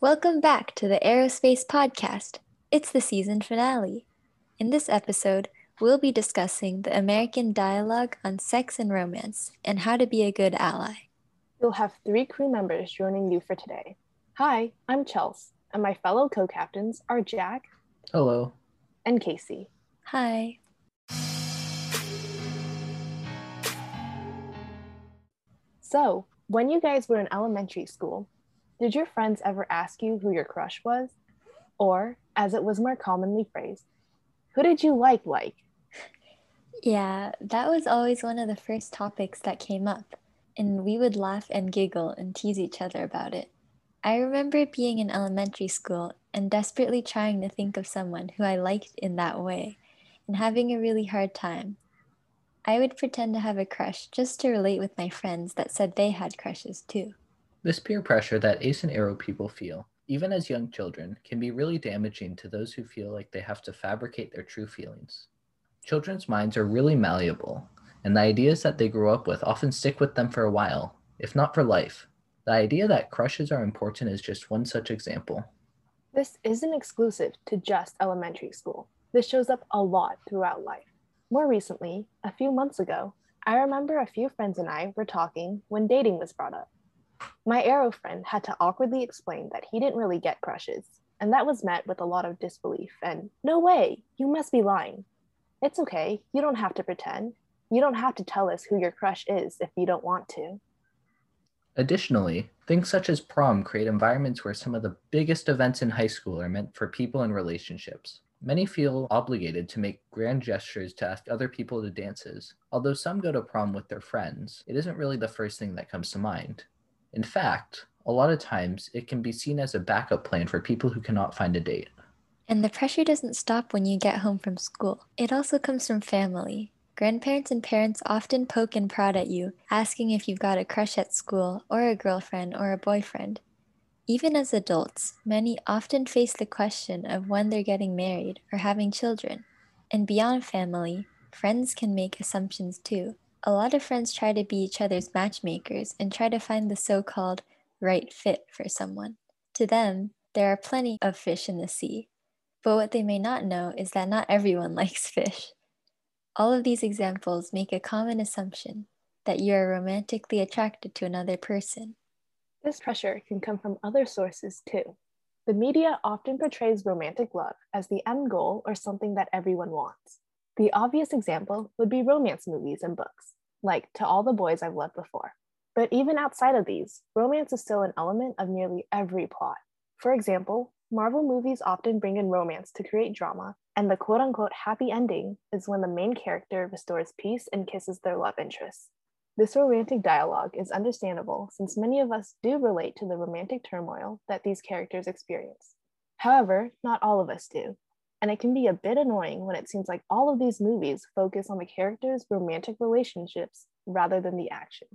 Welcome back to the Aerospace Podcast. It's the season finale. In this episode, we'll be discussing the American dialogue on sex and romance and how to be a good ally. You'll have three crew members joining you for today. Hi, I'm Chels, and my fellow co captains are Jack Hello. and Casey. Hi. So, when you guys were in elementary school, did your friends ever ask you who your crush was? Or, as it was more commonly phrased, who did you like like? Yeah, that was always one of the first topics that came up, and we would laugh and giggle and tease each other about it. I remember being in elementary school and desperately trying to think of someone who I liked in that way and having a really hard time. I would pretend to have a crush just to relate with my friends that said they had crushes too. This peer pressure that ace and aro people feel, even as young children, can be really damaging to those who feel like they have to fabricate their true feelings. Children's minds are really malleable, and the ideas that they grow up with often stick with them for a while, if not for life. The idea that crushes are important is just one such example. This isn't exclusive to just elementary school. This shows up a lot throughout life. More recently, a few months ago, I remember a few friends and I were talking when dating was brought up. My aro friend had to awkwardly explain that he didn't really get crushes, and that was met with a lot of disbelief and, no way, you must be lying. It's okay, you don't have to pretend. You don't have to tell us who your crush is if you don't want to. Additionally, things such as prom create environments where some of the biggest events in high school are meant for people in relationships. Many feel obligated to make grand gestures to ask other people to dances. Although some go to prom with their friends, it isn't really the first thing that comes to mind. In fact, a lot of times it can be seen as a backup plan for people who cannot find a date. And the pressure doesn't stop when you get home from school. It also comes from family. Grandparents and parents often poke and prod at you, asking if you've got a crush at school, or a girlfriend, or a boyfriend. Even as adults, many often face the question of when they're getting married or having children. And beyond family, friends can make assumptions too. A lot of friends try to be each other's matchmakers and try to find the so called right fit for someone. To them, there are plenty of fish in the sea. But what they may not know is that not everyone likes fish. All of these examples make a common assumption that you are romantically attracted to another person. This pressure can come from other sources too. The media often portrays romantic love as the end goal or something that everyone wants. The obvious example would be romance movies and books, like To All the Boys I've Loved Before. But even outside of these, romance is still an element of nearly every plot. For example, Marvel movies often bring in romance to create drama, and the quote unquote happy ending is when the main character restores peace and kisses their love interest. This romantic dialogue is understandable since many of us do relate to the romantic turmoil that these characters experience. However, not all of us do, and it can be a bit annoying when it seems like all of these movies focus on the characters' romantic relationships rather than the action.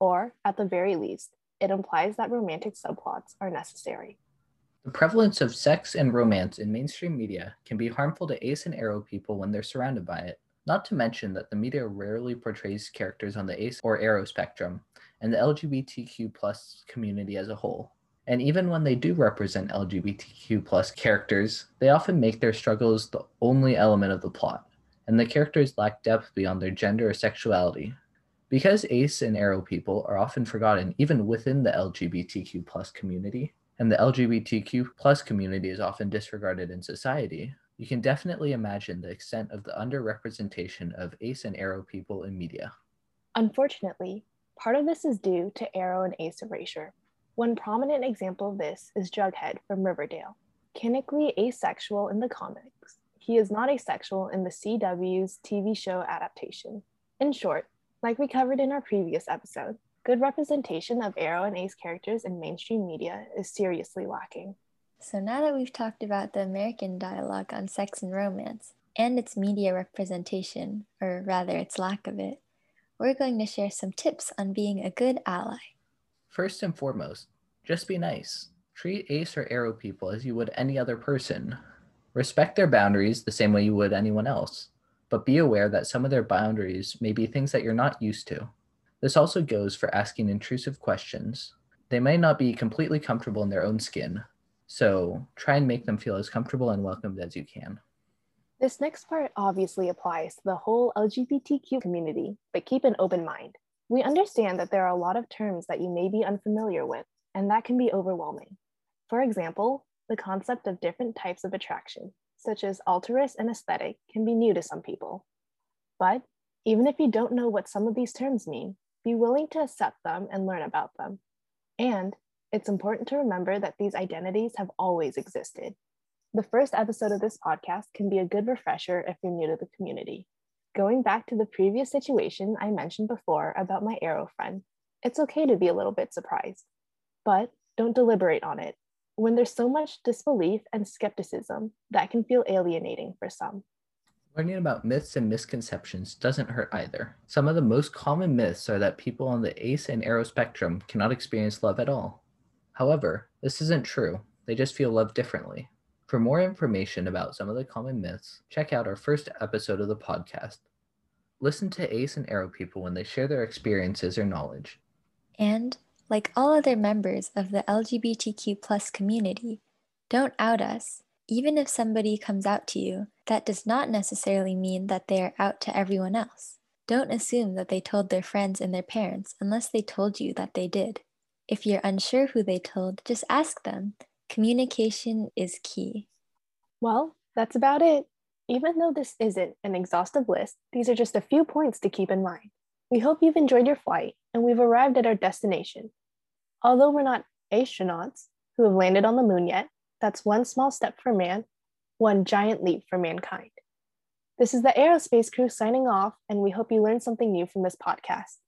Or, at the very least, it implies that romantic subplots are necessary. The prevalence of sex and romance in mainstream media can be harmful to ace and aro people when they're surrounded by it. Not to mention that the media rarely portrays characters on the ace or aro spectrum and the LGBTQ plus community as a whole. And even when they do represent LGBTQ plus characters, they often make their struggles the only element of the plot, and the characters lack depth beyond their gender or sexuality. Because ace and aro people are often forgotten even within the LGBTQ plus community, and the LGBTQ plus community is often disregarded in society, you can definitely imagine the extent of the underrepresentation of ace and aro people in media. Unfortunately, part of this is due to aro and ace erasure. One prominent example of this is Jughead from Riverdale. Canonically asexual in the comics, he is not asexual in the CW's TV show adaptation. In short, like we covered in our previous episode, good representation of Aro and Ace characters in mainstream media is seriously lacking. So now that we've talked about the American dialogue on sex and romance and its media representation, or rather its lack of it, we're going to share some tips on being a good ally. First and foremost, just be nice. Treat ace or aro people as you would any other person. Respect their boundaries the same way you would anyone else, but be aware that some of their boundaries may be things that you're not used to. This also goes for asking intrusive questions. They may not be completely comfortable in their own skin, So try and make them feel as comfortable and welcomed as you can. This next part obviously applies to the whole LGBTQ community, but keep an open mind. We understand that there are a lot of terms that you may be unfamiliar with, and that can be overwhelming. For example, the concept of different types of attraction, such as alterous and aesthetic, can be new to some people. But even if you don't know what some of these terms mean, be willing to accept them and learn about them. And it's important to remember that these identities have always existed. The first episode of this podcast can be a good refresher if you're new to the community. Going back to the previous situation I mentioned before about my aro friend, it's okay to be a little bit surprised, but don't deliberate on it. When there's so much disbelief and skepticism, that can feel alienating for some. Learning about myths and misconceptions doesn't hurt either. Some of the most common myths are that people on the ace and aro spectrum cannot experience love at all. However, this isn't true, they just feel love differently. For more information about some of the common myths, check out our first episode of the podcast. Listen to ace and aro people when they share their experiences or knowledge. And, like all other members of the LGBTQ plus community, don't out us even if somebody comes out to you, that does not necessarily mean that they are out to everyone else. Don't assume that they told their friends and their parents unless they told you that they did. If you're unsure who they told, just ask them. Communication is key. Well, that's about it. Even though this isn't an exhaustive list, these are just a few points to keep in mind. We hope you've enjoyed your flight and we've arrived at our destination. Although we're not astronauts who have landed on the moon yet, that's one small step for man, one giant leap for mankind. This is the aerospace crew signing off, and we hope you learned something new from this podcast.